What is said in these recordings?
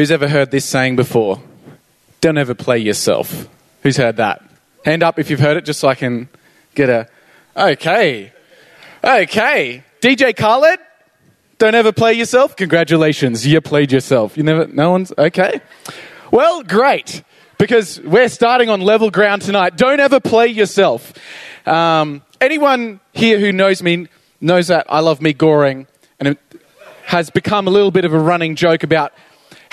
Who's ever heard this saying before? Don't ever play yourself. Who's heard that? Hand up if you've heard it, just so I can get a. Okay. Okay. DJ Khaled, don't ever play yourself. Congratulations, you played yourself. You never. No one's. Okay. Well, great. Because we're starting on level ground tonight. Don't ever play yourself. Um, anyone here who knows me knows that I love Mi Goreng, and it has become a little bit of a running joke about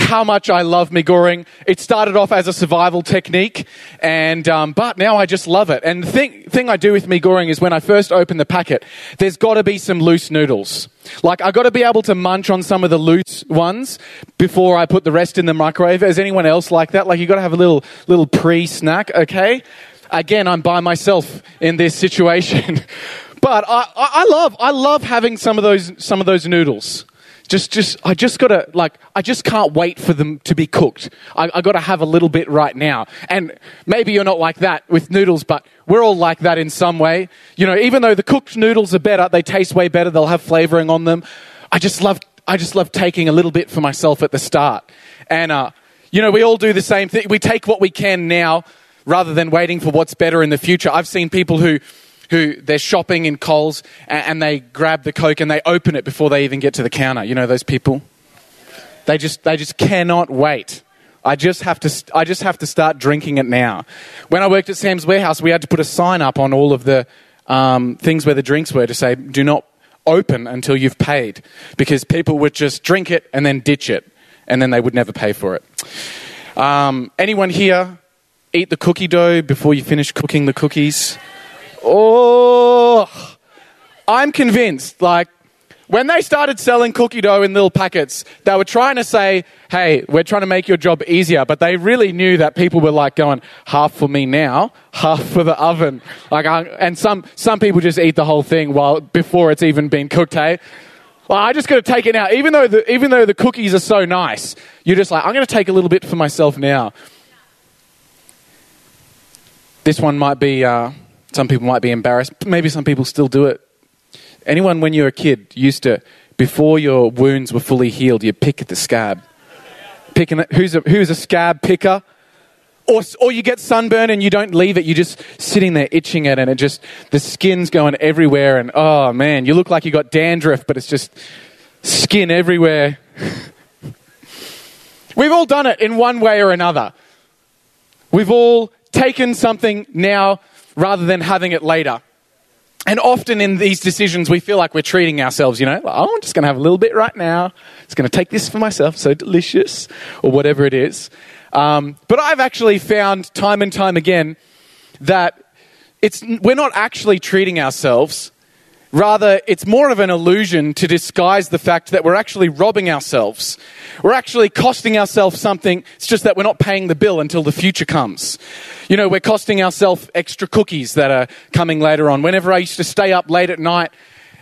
how much I love Mi Goreng. It started off as a survival technique, and um, but now I just love it. And the thing, thing I do with Mi Goreng is when I first open the packet, there's got to be some loose noodles. Like I got to be able to munch on some of the loose ones before I put the rest in the microwave. Is anyone else like that? Like you got to have a little little pre snack, okay? Again, I'm by myself in this situation. but I, I, I love I love having some of those some of those noodles just just i just gotta like i just can't wait for them to be cooked. I, I gotta have a little bit right now. And maybe you're not like that with noodles but we're all like that in some way. You know even though the cooked noodles are better they taste way better they'll have flavoring on them. I just love i just love taking a little bit for myself at the start. And uh, you know we all do the same thing. We take what we can now rather than waiting for what's better in the future. I've seen people who who they're shopping in Coles and, they grab the Coke and they open it before they even get to the counter. You know those people? They just, they just cannot wait. I just have to, I just have to start drinking it now. When I worked at Sam's Warehouse, we had to put a sign up on all of the um, things where the drinks were to say, do not open until you've paid. Because people would just drink it and then ditch it, and then they would never pay for it. Um, anyone here eat the cookie dough before you finish cooking the cookies? Oh, I'm convinced, like, when they started selling cookie dough in little packets, they were trying to say, hey, we're trying to make your job easier. But they really knew that people were like going, half for me now, half for the oven. Like, I, and some, some people just eat the whole thing while, before it's even been cooked, hey? Well, I just got to take it now. Even though the, even though the cookies are so nice, you're just like, I'm going to take a little bit for myself now. This one might be, uh, some people might be embarrassed. Maybe some people still do it. Anyone, when you were a kid, used to, before your wounds were fully healed, you pick at the scab. Picking it, who's a, who's a scab picker? Or, or you get sunburn and you don't leave it. You're just sitting there itching it, and it just the skin's going everywhere. And oh man, you look like you got dandruff, but it's just skin everywhere. We've all done it in one way or another. We've all taken something now rather than having it later. And often in these decisions, we feel like we're treating ourselves, you know, oh, I'm just going to have a little bit right now. It's going to take this for myself, so delicious, or whatever it is. Um, but I've actually found time and time again that it's, we're not actually treating ourselves Rather, it's more of an illusion to disguise the fact that we're actually robbing ourselves. We're actually costing ourselves something. It's just that we're not paying the bill until the future comes. You know, we're costing ourselves extra cookies that are coming later on. Whenever I used to stay up late at night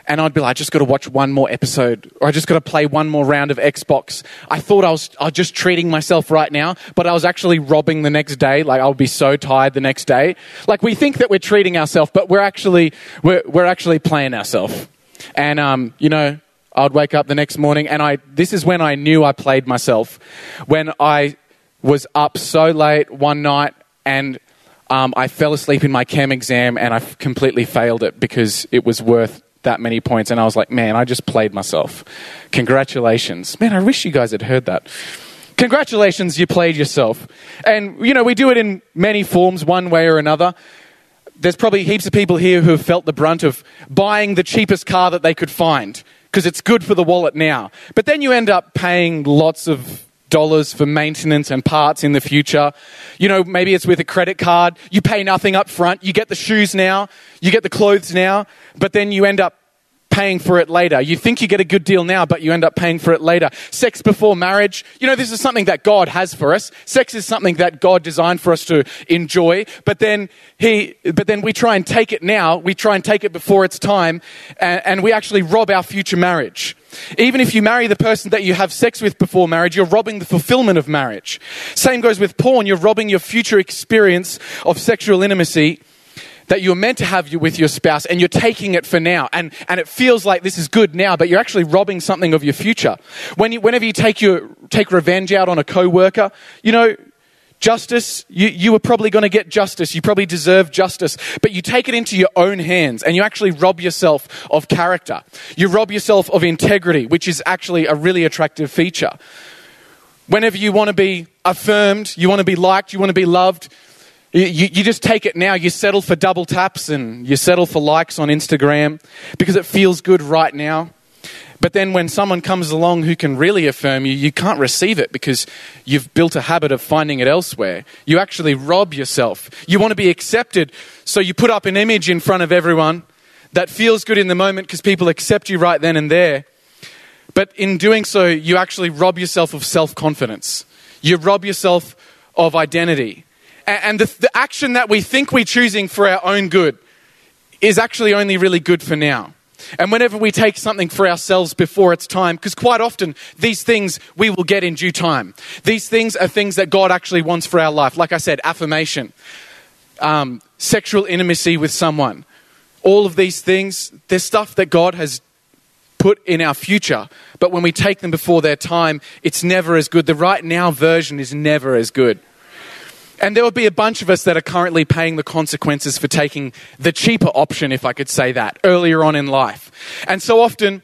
and I'd be like, I just got to watch one more episode, or I just got to play one more round of Xbox. I thought I was, I was just treating myself right now, but I was actually robbing the next day. Like I'll be so tired the next day. Like we think that we're treating ourselves, but we're actually, we're, we're actually playing ourselves. And, um, you know, I'd wake up the next morning and I, this is when I knew I played myself. When I was up so late one night and um, I fell asleep in my chem exam and I completely failed it because it was worth that many points. And I was like, man, I just played myself. Congratulations. Man, I wish you guys had heard that. Congratulations, you played yourself. And, you know, we do it in many forms, one way or another. There's probably heaps of people here who have felt the brunt of buying the cheapest car that they could find because it's good for the wallet now. But then you end up paying lots of dollars for maintenance and parts in the future. You know, maybe it's with a credit card. You pay nothing up front. You get the shoes now. You get the clothes now. But then you end up paying for it later. You think you get a good deal now, but you end up paying for it later. Sex before marriage. You know, this is something that God has for us. Sex is something that God designed for us to enjoy. But then he, but then we try and take it now. We try and take it before it's time, and, and we actually rob our future marriage. Even if you marry the person that you have sex with before marriage, you're robbing the fulfillment of marriage. Same goes with porn. You're robbing your future experience of sexual intimacy that you're meant to have with your spouse and you're taking it for now. And, and it feels like this is good now but you're actually robbing something of your future. When you, whenever you take your take revenge out on a coworker you know justice you, you were probably going to get justice. You probably deserve justice. But you take it into your own hands and you actually rob yourself of character. You rob yourself of integrity which is actually a really attractive feature. Whenever you want to be affirmed you want to be liked you want to be loved you, you, just take it now. You settle for double taps and you settle for likes on Instagram because it feels good right now. But then when someone comes along who can really affirm you, you can't receive it because you've built a habit of finding it elsewhere. You actually rob yourself. You want to be accepted, so you put up an image in front of everyone that feels good in the moment because people accept you right then and there. But in doing so, you actually rob yourself of self confidence. You rob yourself of identity. And the, the action that we think we're choosing for our own good is actually only really good for now. And whenever we take something for ourselves before it's time, because quite often these things we will get in due time. These things are things that God actually wants for our life. Like I said, affirmation, um, sexual intimacy with someone. All of these things, they're stuff that God has put in our future. But when we take them before their time, it's never as good. The right now version is never as good. And there will be a bunch of us that are currently paying the consequences for taking the cheaper option, if I could say that, earlier on in life. And so often,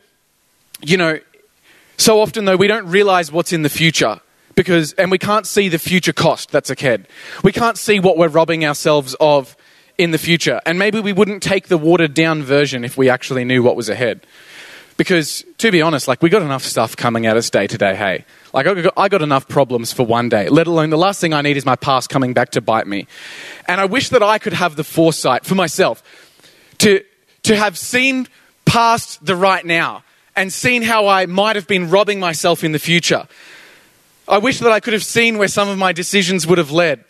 you know, so often though, we don't realize what's in the future because, and we can't see the future cost that's ahead. We can't see what we're robbing ourselves of in the future. And maybe we wouldn't take the watered down version if we actually knew what was ahead. Because, to be honest, like, we got enough stuff coming at us day to day, hey? Like, I got, I got enough problems for one day, let alone the last thing I need is my past coming back to bite me. And I wish that I could have the foresight for myself to, to have seen past the right now and seen how I might have been robbing myself in the future. I wish that I could have seen where some of my decisions would have led.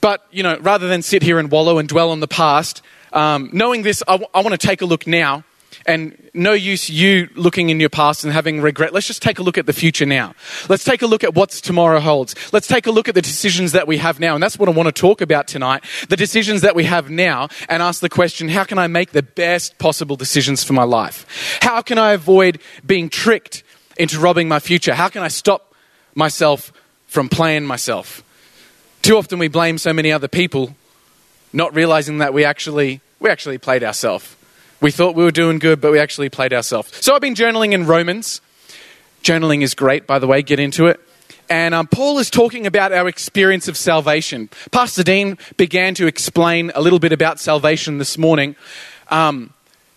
But, you know, rather than sit here and wallow and dwell on the past, um, knowing this, I, w- I want to take a look now and no use you looking in your past and having regret. Let's just take a look at the future now. Let's take a look at what tomorrow holds. Let's take a look at the decisions that we have now. And that's what I want to talk about tonight. The decisions that we have now and ask the question, how can I make the best possible decisions for my life? How can I avoid being tricked into robbing my future? How can I stop myself from playing myself? Too often we blame so many other people, not realizing that we actually, we actually played ourselves. We thought we were doing good, but we actually played ourselves. So I've been journaling in Romans. Journaling is great, by the way, get into it. And um, Paul is talking about our experience of salvation. Pastor Dean began to explain a little bit about salvation this morning. Um,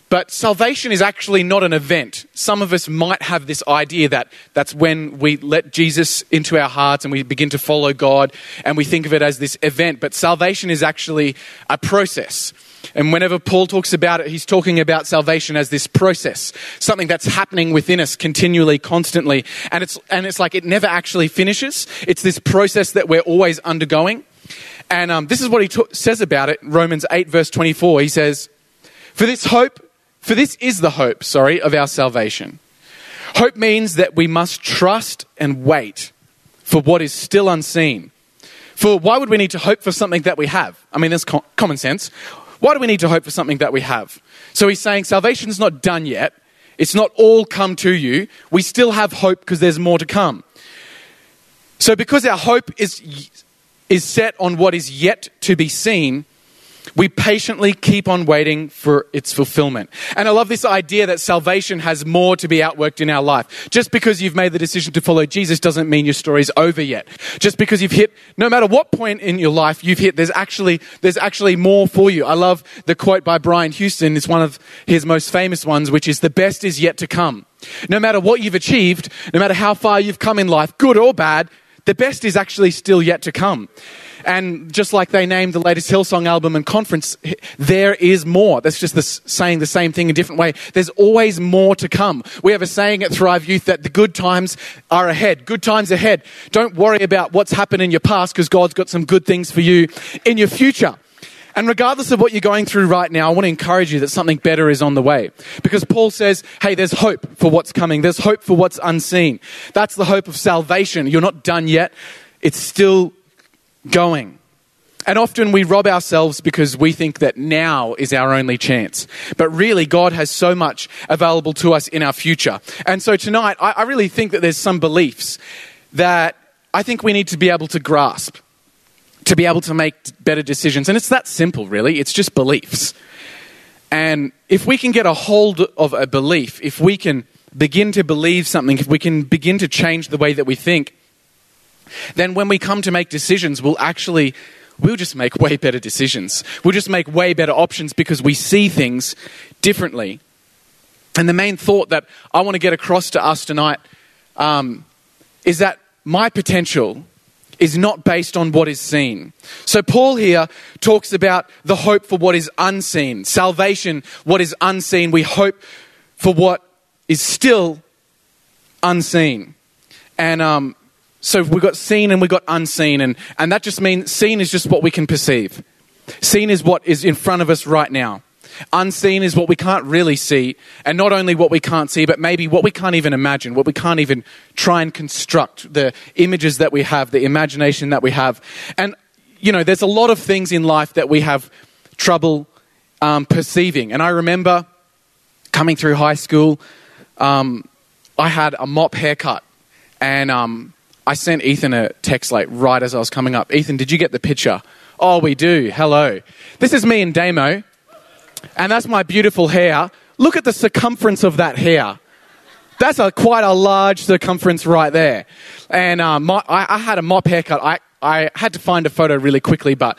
but salvation is actually not an event. Some of us might have this idea that that's when we let Jesus into our hearts and we begin to follow God and we think of it as this event. But salvation is actually a process. And whenever Paul talks about it, he's talking about salvation as this process, something that's happening within us continually, constantly. And it's, and it's like it never actually finishes. It's this process that we're always undergoing. And um, this is what he t- says about it, Romans 8, verse 24. He says, For this hope, for this is the hope, sorry, of our salvation. Hope means that we must trust and wait for what is still unseen. For why would we need to hope for something that we have? I mean, that's co- common sense. Why do we need to hope for something that we have? So he's saying salvation's not done yet. It's not all come to you. We still have hope because there's more to come. So because our hope is, is set on what is yet to be seen, we patiently keep on waiting for its fulfillment. And I love this idea that salvation has more to be outworked in our life. Just because you've made the decision to follow Jesus doesn't mean your story's over yet. Just because you've hit, no matter what point in your life you've hit, there's actually, there's actually more for you. I love the quote by Brian Houston. It's one of his most famous ones, which is the best is yet to come. No matter what you've achieved, no matter how far you've come in life, good or bad, the best is actually still yet to come. And just like they named the latest Hillsong album and conference, there is more. That's just the, saying the same thing in a different way. There's always more to come. We have a saying at Thrive Youth that the good times are ahead. Good times ahead. Don't worry about what's happened in your past because God's got some good things for you in your future. And regardless of what you're going through right now, I want to encourage you that something better is on the way. Because Paul says, hey, there's hope for what's coming. There's hope for what's unseen. That's the hope of salvation. You're not done yet. It's still going. And often we rob ourselves because we think that now is our only chance. But really, God has so much available to us in our future. And so tonight, I, I really think that there's some beliefs that I think we need to be able to grasp to be able to make better decisions. And it's that simple, really. It's just beliefs. And if we can get a hold of a belief, if we can begin to believe something, if we can begin to change the way that we think, then when we come to make decisions, we'll actually we'll just make way better decisions. We'll just make way better options because we see things differently. And the main thought that I want to get across to us tonight um, is that my potential is not based on what is seen. So, Paul here talks about the hope for what is unseen, salvation, what is unseen. We hope for what is still unseen. And um, so we've got seen and we've got unseen, and, and that just means seen is just what we can perceive. Seen is what is in front of us right now. Unseen is what we can't really see, and not only what we can't see, but maybe what we can't even imagine, what we can't even try and construct, the images that we have, the imagination that we have. And, you know, there's a lot of things in life that we have trouble um, perceiving. And I remember coming through high school, um, I had a mop haircut, and um, I sent Ethan a text like right as I was coming up. Ethan, did you get the picture? Oh, we do. Hello. This is me and Damo. And that's my beautiful hair. Look at the circumference of that hair. That's a, quite a large circumference right there. And um, my, I, I, had a mop haircut. I, I had to find a photo really quickly, but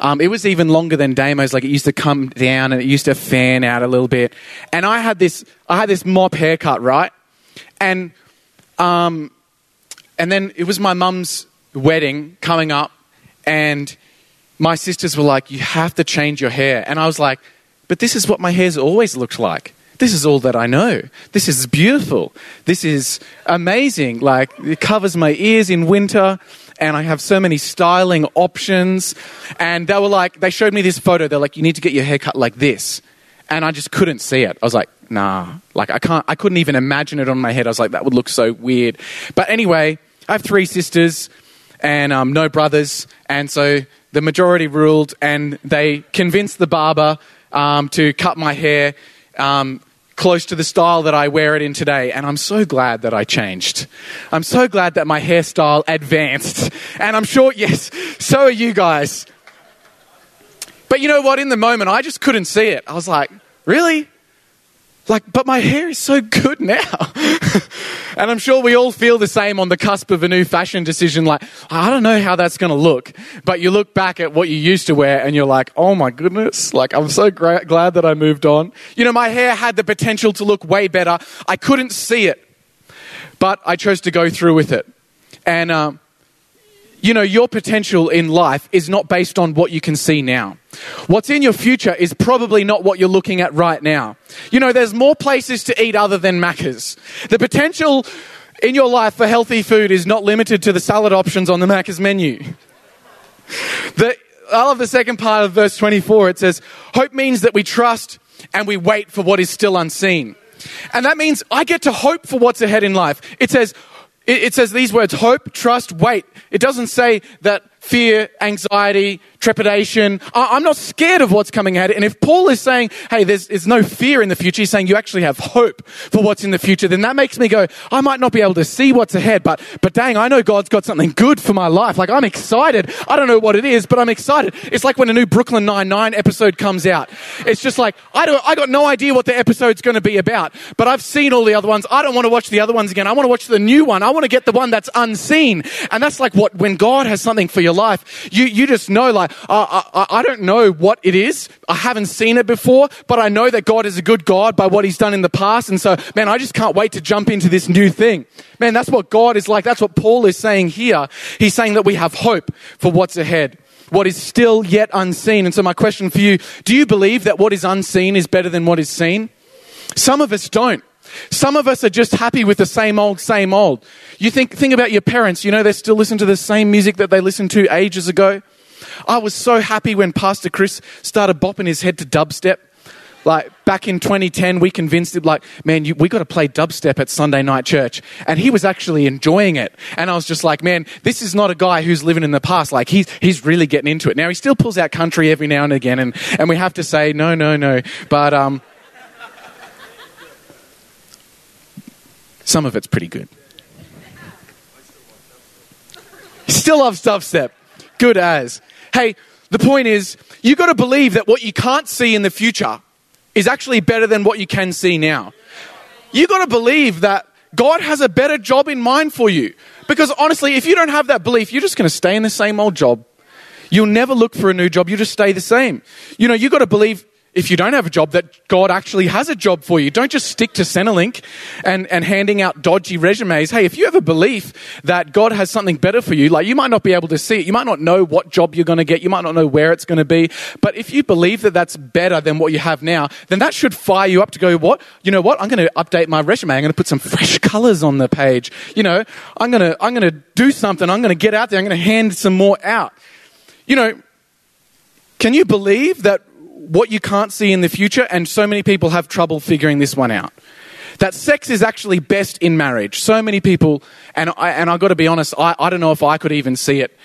um, it was even longer than Damo's. Like it used to come down and it used to fan out a little bit. And I had this, I had this mop haircut, right? And, um, and then it was my mum's wedding coming up, and my sisters were like, "You have to change your hair," and I was like, but this is what my hair's always looked like. This is all that I know. This is beautiful. This is amazing. Like, it covers my ears in winter, and I have so many styling options. And they were like, they showed me this photo. They're like, you need to get your hair cut like this. And I just couldn't see it. I was like, nah. Like, I can't, I couldn't even imagine it on my head. I was like, that would look so weird. But anyway, I have three sisters and um, no brothers. And so the majority ruled, and they convinced the barber um, to cut my hair um, close to the style that I wear it in today. And I'm so glad that I changed. I'm so glad that my hairstyle advanced. And I'm sure, yes, so are you guys. But you know what? In the moment, I just couldn't see it. I was like, really? Like, but my hair is so good now. and I'm sure we all feel the same on the cusp of a new fashion decision. Like, I don't know how that's going to look. But you look back at what you used to wear and you're like, oh my goodness. Like, I'm so gra- glad that I moved on. You know, my hair had the potential to look way better. I couldn't see it. But I chose to go through with it. And, um, you know, your potential in life is not based on what you can see now. What's in your future is probably not what you're looking at right now. You know, there's more places to eat other than Macca's. The potential in your life for healthy food is not limited to the salad options on the Macca's menu. The, I love the second part of verse 24. It says, Hope means that we trust and we wait for what is still unseen. And that means I get to hope for what's ahead in life. It says, it, says these words hope, trust, wait. It doesn't say that fear, anxiety, trepidation. I'm not scared of what's coming ahead. And if Paul is saying, hey, there's, there's no fear in the future, he's saying you actually have hope for what's in the future, then that makes me go, I might not be able to see what's ahead, but, but dang, I know God's got something good for my life. Like I'm excited. I don't know what it is, but I'm excited. It's like when a new Brooklyn Nine-Nine episode comes out. It's just like, I don't, I got no idea what the episode's going to be about, but I've seen all the other ones. I don't want to watch the other ones again. I want to watch the new one. I want to get the one that's unseen. And that's like what, when God has something for your life, you, you just know like, uh, I, I don't know what it is. I haven't seen it before, but I know that God is a good God by what he's done in the past. And so, man, I just can't wait to jump into this new thing. Man, that's what God is like. That's what Paul is saying here. He's saying that we have hope for what's ahead what is still yet unseen. And so, my question for you do you believe that what is unseen is better than what is seen? Some of us don't. Some of us are just happy with the same old, same old. You think, think about your parents. You know, they still listen to the same music that they listened to ages ago. I was so happy when Pastor Chris started bopping his head to dubstep. Like back in 2010, we convinced him, like, man, you, we got to play dubstep at Sunday night church. And he was actually enjoying it. And I was just like, man, this is not a guy who's living in the past. Like, he's, he's really getting into it. Now, he still pulls out country every now and again. And, and we have to say, no, no, no. But um, some of it's pretty good. Still loves dubstep. Good as. Hey, the point is, you've got to believe that what you can't see in the future is actually better than what you can see now. You've got to believe that God has a better job in mind for you. Because honestly, if you don't have that belief, you're just going to stay in the same old job. You'll never look for a new job. You just stay the same. You know, you've got to believe if you don't have a job, that God actually has a job for you. Don't just stick to Centrelink and, and handing out dodgy resumes. Hey, if you have a belief that God has something better for you, like you might not be able to see it, you might not know what job you're going to get, you might not know where it's going to be, but if you believe that that's better than what you have now, then that should fire you up to go, what? You know what? I'm going to update my resume. I'm going to put some fresh colors on the page. You know, I'm going to, I'm going to do something. I'm going to get out there. I'm going to hand some more out. You know, can you believe that what you can't see in the future, and so many people have trouble figuring this one out. That sex is actually best in marriage. So many people, and I, and I've got to be honest, I, I don't know if I could even see it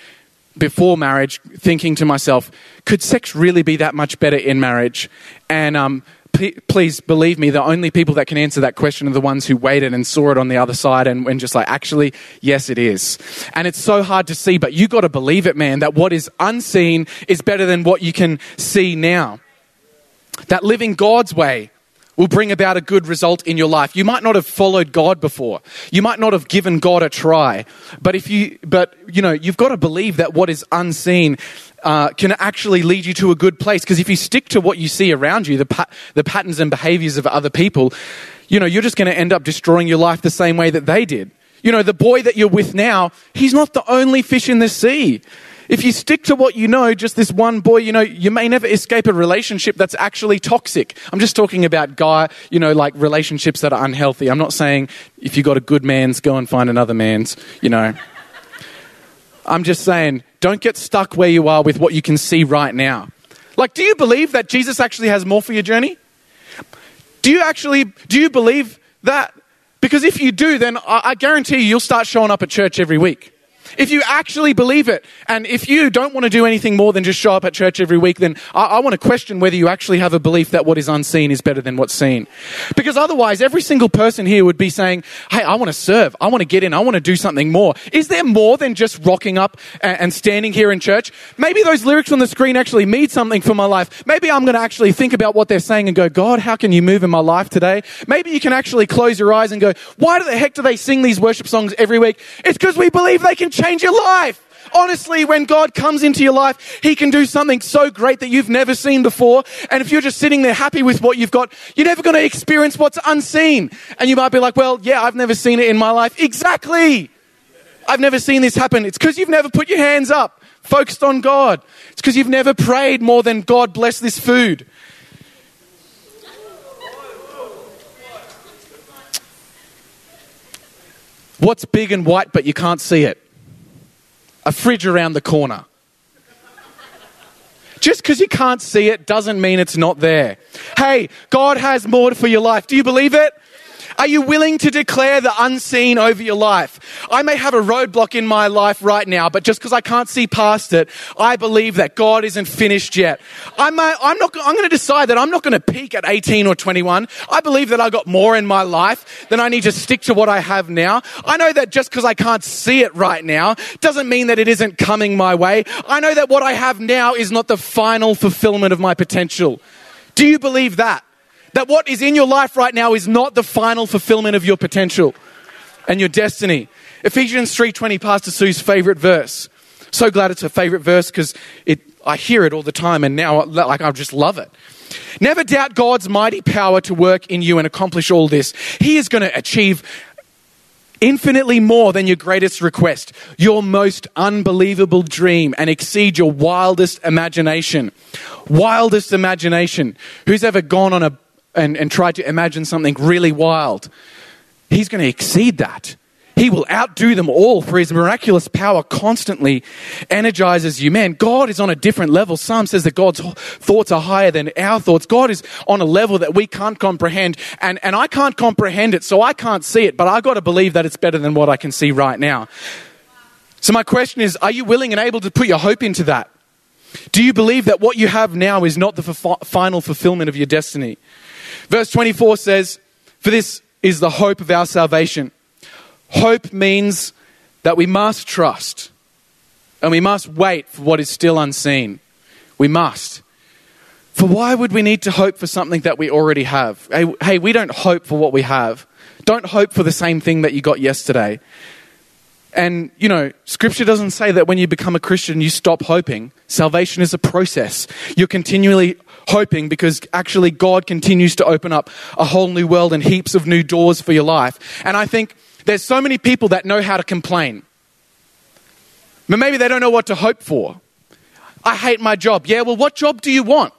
before marriage, thinking to myself, could sex really be that much better in marriage? And um, p- please believe me, the only people that can answer that question are the ones who waited and saw it on the other side and, and just like, actually, yes, it is. And it's so hard to see, but you got to believe it, man, that what is unseen is better than what you can see now that living God's way will bring about a good result in your life. You might not have followed God before. You might not have given God a try. But if you, but you know, you've got to believe that what is unseen uh, can actually lead you to a good place. Because if you stick to what you see around you, the, pa- the patterns and behaviors of other people, you know, you're just going to end up destroying your life the same way that they did. You know, the boy that you're with now, he's not the only fish in the sea. If you stick to what you know, just this one boy, you know, you may never escape a relationship that's actually toxic. I'm just talking about guy, you know, like relationships that are unhealthy. I'm not saying if you got a good man's, go and find another man's, you know. I'm just saying, don't get stuck where you are with what you can see right now. Like, do you believe that Jesus actually has more for your journey? Do you actually, do you believe that? Because if you do, then I, I guarantee you, you'll start showing up at church every week. If you actually believe it, and if you don't want to do anything more than just show up at church every week, then I, I, want to question whether you actually have a belief that what is unseen is better than what's seen. Because otherwise, every single person here would be saying, Hey, I want to serve. I want to get in. I want to do something more. Is there more than just rocking up and, and standing here in church? Maybe those lyrics on the screen actually mean something for my life. Maybe I'm going to actually think about what they're saying and go, God, how can you move in my life today? Maybe you can actually close your eyes and go, Why the heck do they sing these worship songs every week? It's because we believe they can change your life. Honestly, when God comes into your life, He can do something so great that you've never seen before. And if you're just sitting there happy with what you've got, you're never going to experience what's unseen. And you might be like, well, yeah, I've never seen it in my life. Exactly. I've never seen this happen. It's because you've never put your hands up, focused on God. It's because you've never prayed more than God bless this food. What's big and white but you can't see it? A fridge around the corner. Just because you can't see it doesn't mean it's not there. Hey, God has more for your life. Do you believe it? Are you willing to declare the unseen over your life? I may have a roadblock in my life right now, but just because I can't see past it, I believe that God isn't finished yet. I'm, I'm, not, I'm going to decide that I'm not going to peak at 18 or 21. I believe that I got more in my life than I need to stick to what I have now. I know that just because I can't see it right now doesn't mean that it isn't coming my way. I know that what I have now is not the final fulfillment of my potential. Do you believe that? That what is in your life right now is not the final fulfillment of your potential and your destiny. Ephesians 3:20 Pastor Sue's favorite verse. So glad it's her favorite verse because it I hear it all the time and now like I just love it. Never doubt God's mighty power to work in you and accomplish all this. He is going to achieve infinitely more than your greatest request, your most unbelievable dream, and exceed your wildest imagination. Wildest imagination. Who's ever gone on a and, and tried to imagine something really wild, he's going to exceed that. He will outdo them all, for his miraculous power constantly energizes you. Man, God is on a different level. Psalm says that God's thoughts are higher than our thoughts. God is on a level that we can't comprehend, and, and I can't comprehend it, so I can't see it, but I've got to believe that it's better than what I can see right now. So, my question is are you willing and able to put your hope into that? Do you believe that what you have now is not the final fulfillment of your destiny? Verse 24 says, For this is the hope of our salvation. Hope means that we must trust and we must wait for what is still unseen. We must. For why would we need to hope for something that we already have? Hey, hey, we don't hope for what we have. Don't hope for the same thing that you got yesterday. And, you know, scripture doesn't say that when you become a Christian, you stop hoping. Salvation is a process. You're continually hoping because actually God continues to open up a whole new world and heaps of new doors for your life. And I think there's so many people that know how to complain. But maybe they don't know what to hope for. I hate my job. Yeah, well, what job do you want?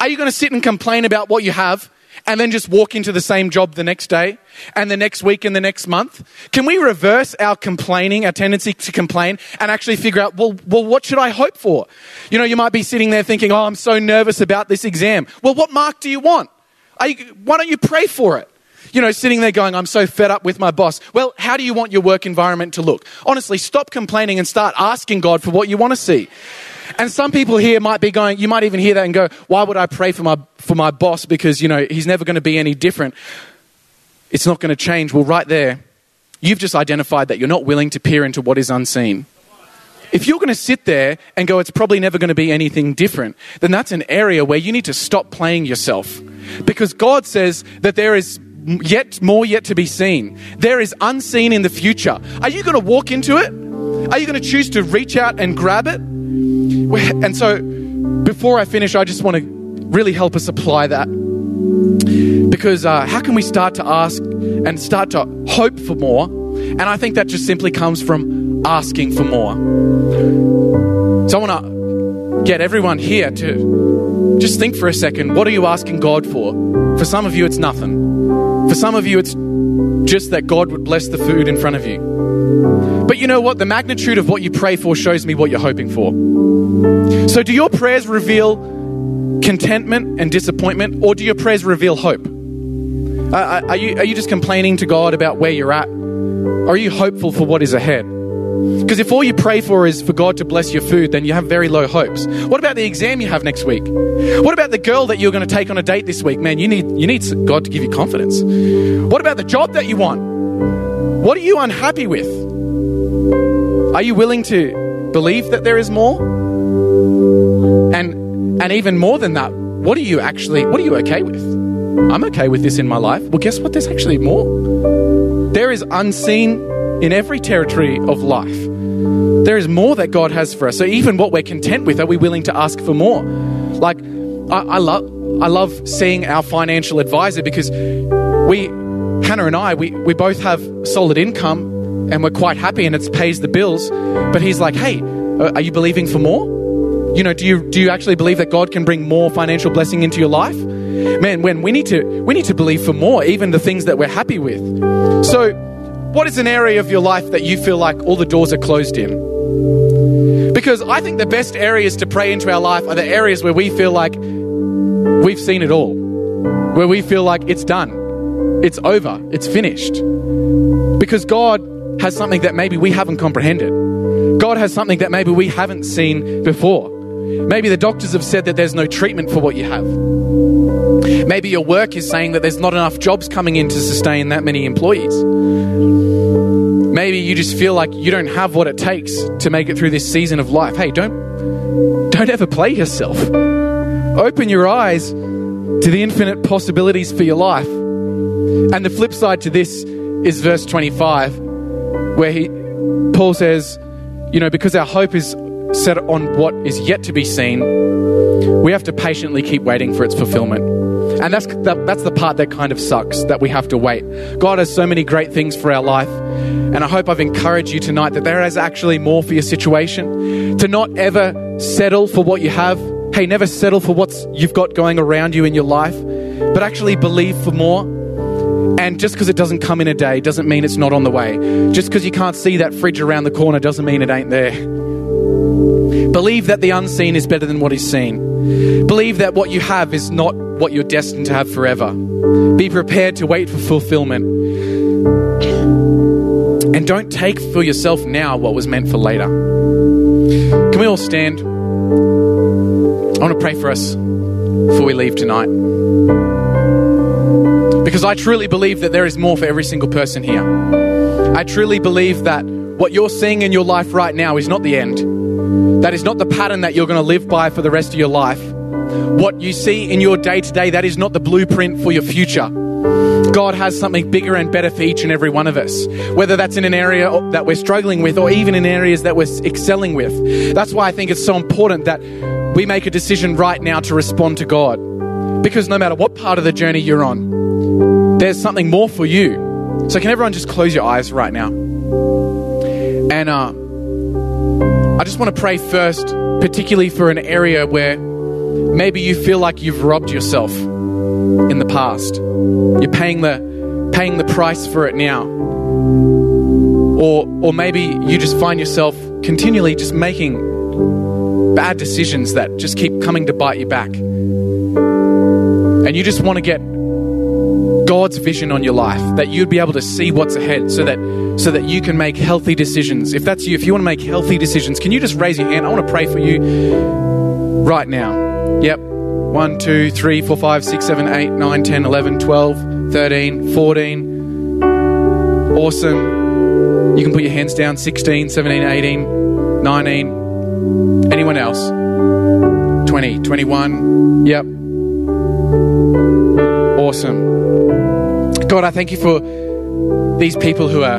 Are you going to sit and complain about what you have and then just walk into the same job the next day and the next week and the next month? Can we reverse our complaining, our tendency to complain, and actually figure out, well, well, what should I hope for? You know, you might be sitting there thinking, oh, I'm so nervous about this exam. Well, what mark do you want? You, why don't you pray for it? you know, sitting there going, I'm so fed up with my boss. Well, how do you want your work environment to look? Honestly, stop complaining and start asking God for what you want to see. And some people here might be going, you might even hear that and go, why would I pray for my, for my boss? Because, you know, he's never going to be any different. It's not going to change. Well, right there, you've just identified that you're not willing to peer into what is unseen. If you're going to sit there and go, it's probably never going to be anything different, then that's an area where you need to stop playing yourself. Because God says that there is yet more yet to be seen. There is unseen in the future. Are you going to walk into it? Are you going to choose to reach out and grab it? And so, before I finish, I just want to really help us apply that. Because uh, how can we start to ask and start to hope for more? And I think that just simply comes from asking for more. So I want to get everyone here to just think for a second what are you asking God for? For some of you, it's nothing. For some of you, it's just that God would bless the food in front of you. But you know what? The magnitude of what you pray for shows me what you're hoping for. So, do your prayers reveal contentment and disappointment, or do your prayers reveal hope? are, you, are you just complaining to God about where you're at? Or are you hopeful for what is ahead? Because if all you pray for is for God to bless your food, then you have very low hopes. What about the exam you have next week? What about the girl that you're going to take on a date this week? Man, you need, you need God to give you confidence. What about the job that you want? What are you unhappy with? Are you willing to believe that there is more? And, and even more than that, what are you actually, what are you okay with? I'm okay with this in my life. Well, guess what? There's actually more. There is unseen in every territory of life. There is more that God has for us. So even what we're content with, are we willing to ask for more? Like, I, I love, I love seeing our financial advisor because we, Hannah and I, we, we both have solid income and we're quite happy and it pays the bills. But he's like, hey, uh, are you believing for more? You know, do you do you actually believe that God can bring more financial blessing into your life? Man, when we need to we need to believe for more, even the things that we're happy with. So what is an area of your life that you feel like all the doors are closed in? Because I think the best areas to pray into our life are the areas where we feel like we've seen it all, where we feel like it's done, it's over, it's finished. Because God has something that maybe we haven't comprehended. God has something that maybe we haven't seen before. Maybe the doctors have said that there's no treatment for what you have. Maybe your work is saying that there's not enough jobs coming in to sustain that many employees. Maybe you just feel like you don't have what it takes to make it through this season of life. Hey, don't don't ever play yourself. Open your eyes to the infinite possibilities for your life. And the flip side to this is verse 25 where he Paul says, you know, because our hope is set on what is yet to be seen, we have to patiently keep waiting for its fulfillment. And that's the, that's the part that kind of sucks that we have to wait. God has so many great things for our life. And I hope I've encouraged you tonight that there is actually more for your situation. To not ever settle for what you have. Hey, never settle for what you've got going around you in your life, but actually believe for more And just because it doesn't come in a day doesn't mean it's not on the way. Just because you can't see that fridge around the corner doesn't mean it ain't there. Believe that the unseen is better than what is seen. Believe that what you have is not what you're destined to have forever. Be prepared to wait for fulfillment. And don't take for yourself now what was meant for later. Can we all stand? I want to pray for us before we leave tonight. Because I truly believe that there is more for every single person here. I truly believe that what you're seeing in your life right now is not the end. That is not the pattern that you're going to live by for the rest of your life. What you see in your day to day, that is not the blueprint for your future. God has something bigger and better for each and every one of us, whether that's in an area that we're struggling with or even in areas that we're excelling with. That's why I think it's so important that we make a decision right now to respond to God. Because no matter what part of the journey you're on, there's something more for you. So, can everyone just close your eyes right now? And uh, I just want to pray first, particularly for an area where maybe you feel like you've robbed yourself in the past. You're paying the paying the price for it now. Or or maybe you just find yourself continually just making bad decisions that just keep coming to bite you back. And you just want to get God's vision on your life, that you'd be able to see what's ahead so that so that you can make healthy decisions. If that's you, if you want to make healthy decisions, can you just raise your hand? I want to pray for you right now. Yep. 1, 2, 3, 4, 5, 6, 7, 8, 9, 10, 11, 12, 13, 14. Awesome. You can put your hands down 16, 17, 18, 19. Anyone else? 20, 21. Yep. Awesome. God, I thank you for these people who are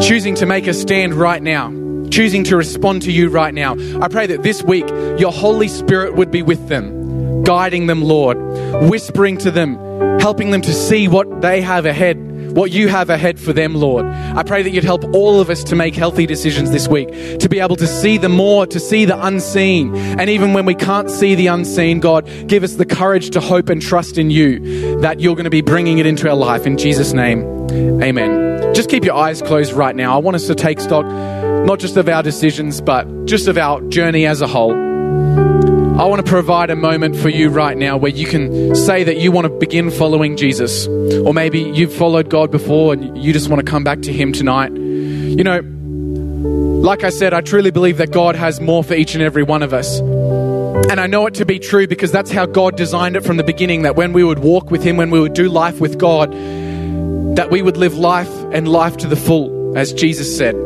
choosing to make a stand right now, choosing to respond to you right now. I pray that this week your Holy Spirit would be with them, guiding them, Lord, whispering to them, helping them to see what they have ahead what you have ahead for them, Lord. I pray that you'd help all of us to make healthy decisions this week, to be able to see the more, to see the unseen. And even when we can't see the unseen, God, give us the courage to hope and trust in you that you're going to be bringing it into our life. In Jesus' name, amen. Just keep your eyes closed right now. I want us to take stock not just of our decisions, but just of our journey as a whole. I want to provide a moment for you right now where you can say that you want to begin following Jesus. Or maybe you've followed God before and you just want to come back to Him tonight. You know, like I said, I truly believe that God has more for each and every one of us. And I know it to be true because that's how God designed it from the beginning that when we would walk with Him, when we would do life with God, that we would live life and life to the full, as Jesus said.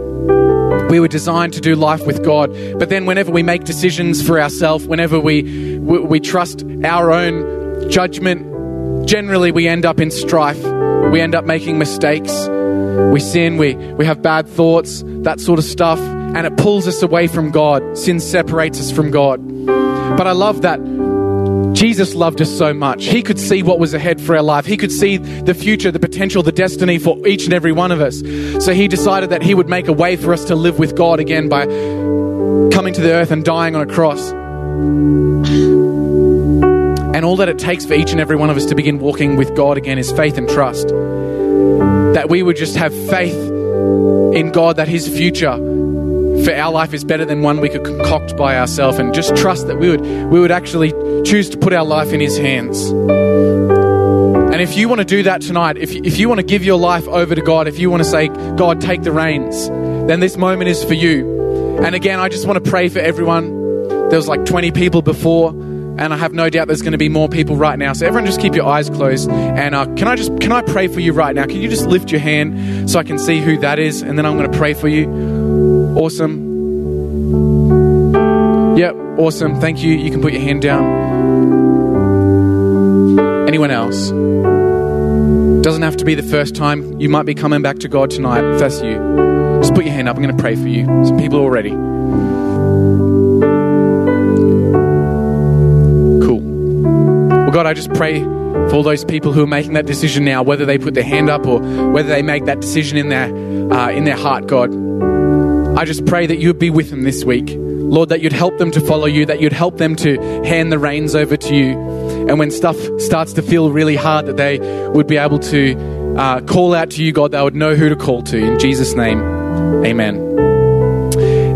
We were designed to do life with God. But then whenever we make decisions for ourselves, whenever we, we, we trust our own judgment, generally we end up in strife. We end up making mistakes. We sin, we, we have bad thoughts, that sort of stuff, and it pulls us away from God. Sin separates us from God. But I love that Jesus loved us so much. He could see what was ahead for our life. He could see the future, the potential, the destiny for each and every one of us. So he decided that he would make a way for us to live with God again by coming to the earth and dying on a cross. And all that it takes for each and every one of us to begin walking with God again is faith and trust. That we would just have faith in God that his future for our life is better than one we could concoct by ourselves and just trust that we would we would actually choose to put our life in his hands and if you want to do that tonight if, if you want to give your life over to god if you want to say god take the reins then this moment is for you and again i just want to pray for everyone there was like 20 people before and I have no doubt there's going to be more people right now. So everyone, just keep your eyes closed. And uh, can I just can I pray for you right now? Can you just lift your hand so I can see who that is, and then I'm going to pray for you. Awesome. Yep, awesome. Thank you. You can put your hand down. Anyone else? Doesn't have to be the first time. You might be coming back to God tonight. If that's you, just put your hand up. I'm going to pray for you. Some people already. Cool. Well, God, I just pray for all those people who are making that decision now, whether they put their hand up or whether they make that decision in their uh, in their heart, God. I just pray that you would be with them this week. Lord, that you'd help them to follow you, that you'd help them to hand the reins over to you. And when stuff starts to feel really hard, that they would be able to uh, call out to you, God, they would know who to call to. In Jesus' name, amen.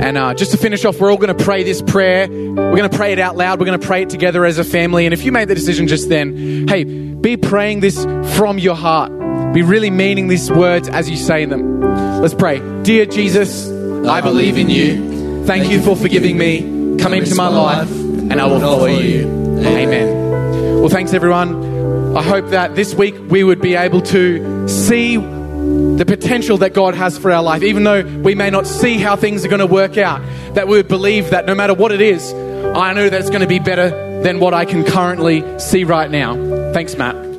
And uh, just to finish off, we're all going to pray this prayer. We're going to pray it out loud. We're going to pray it together as a family. And if you made the decision just then, hey, be praying this from your heart. Be really meaning these words as you say them. Let's pray. Dear Jesus, I believe in you. Thank you for forgiving me. Come into my life, and I will follow you. Amen. Well, thanks, everyone. I hope that this week we would be able to see the potential that God has for our life, even though we may not see how things are going to work out, that we would believe that no matter what it is, I know that it's going to be better than what I can currently see right now. Thanks, Matt.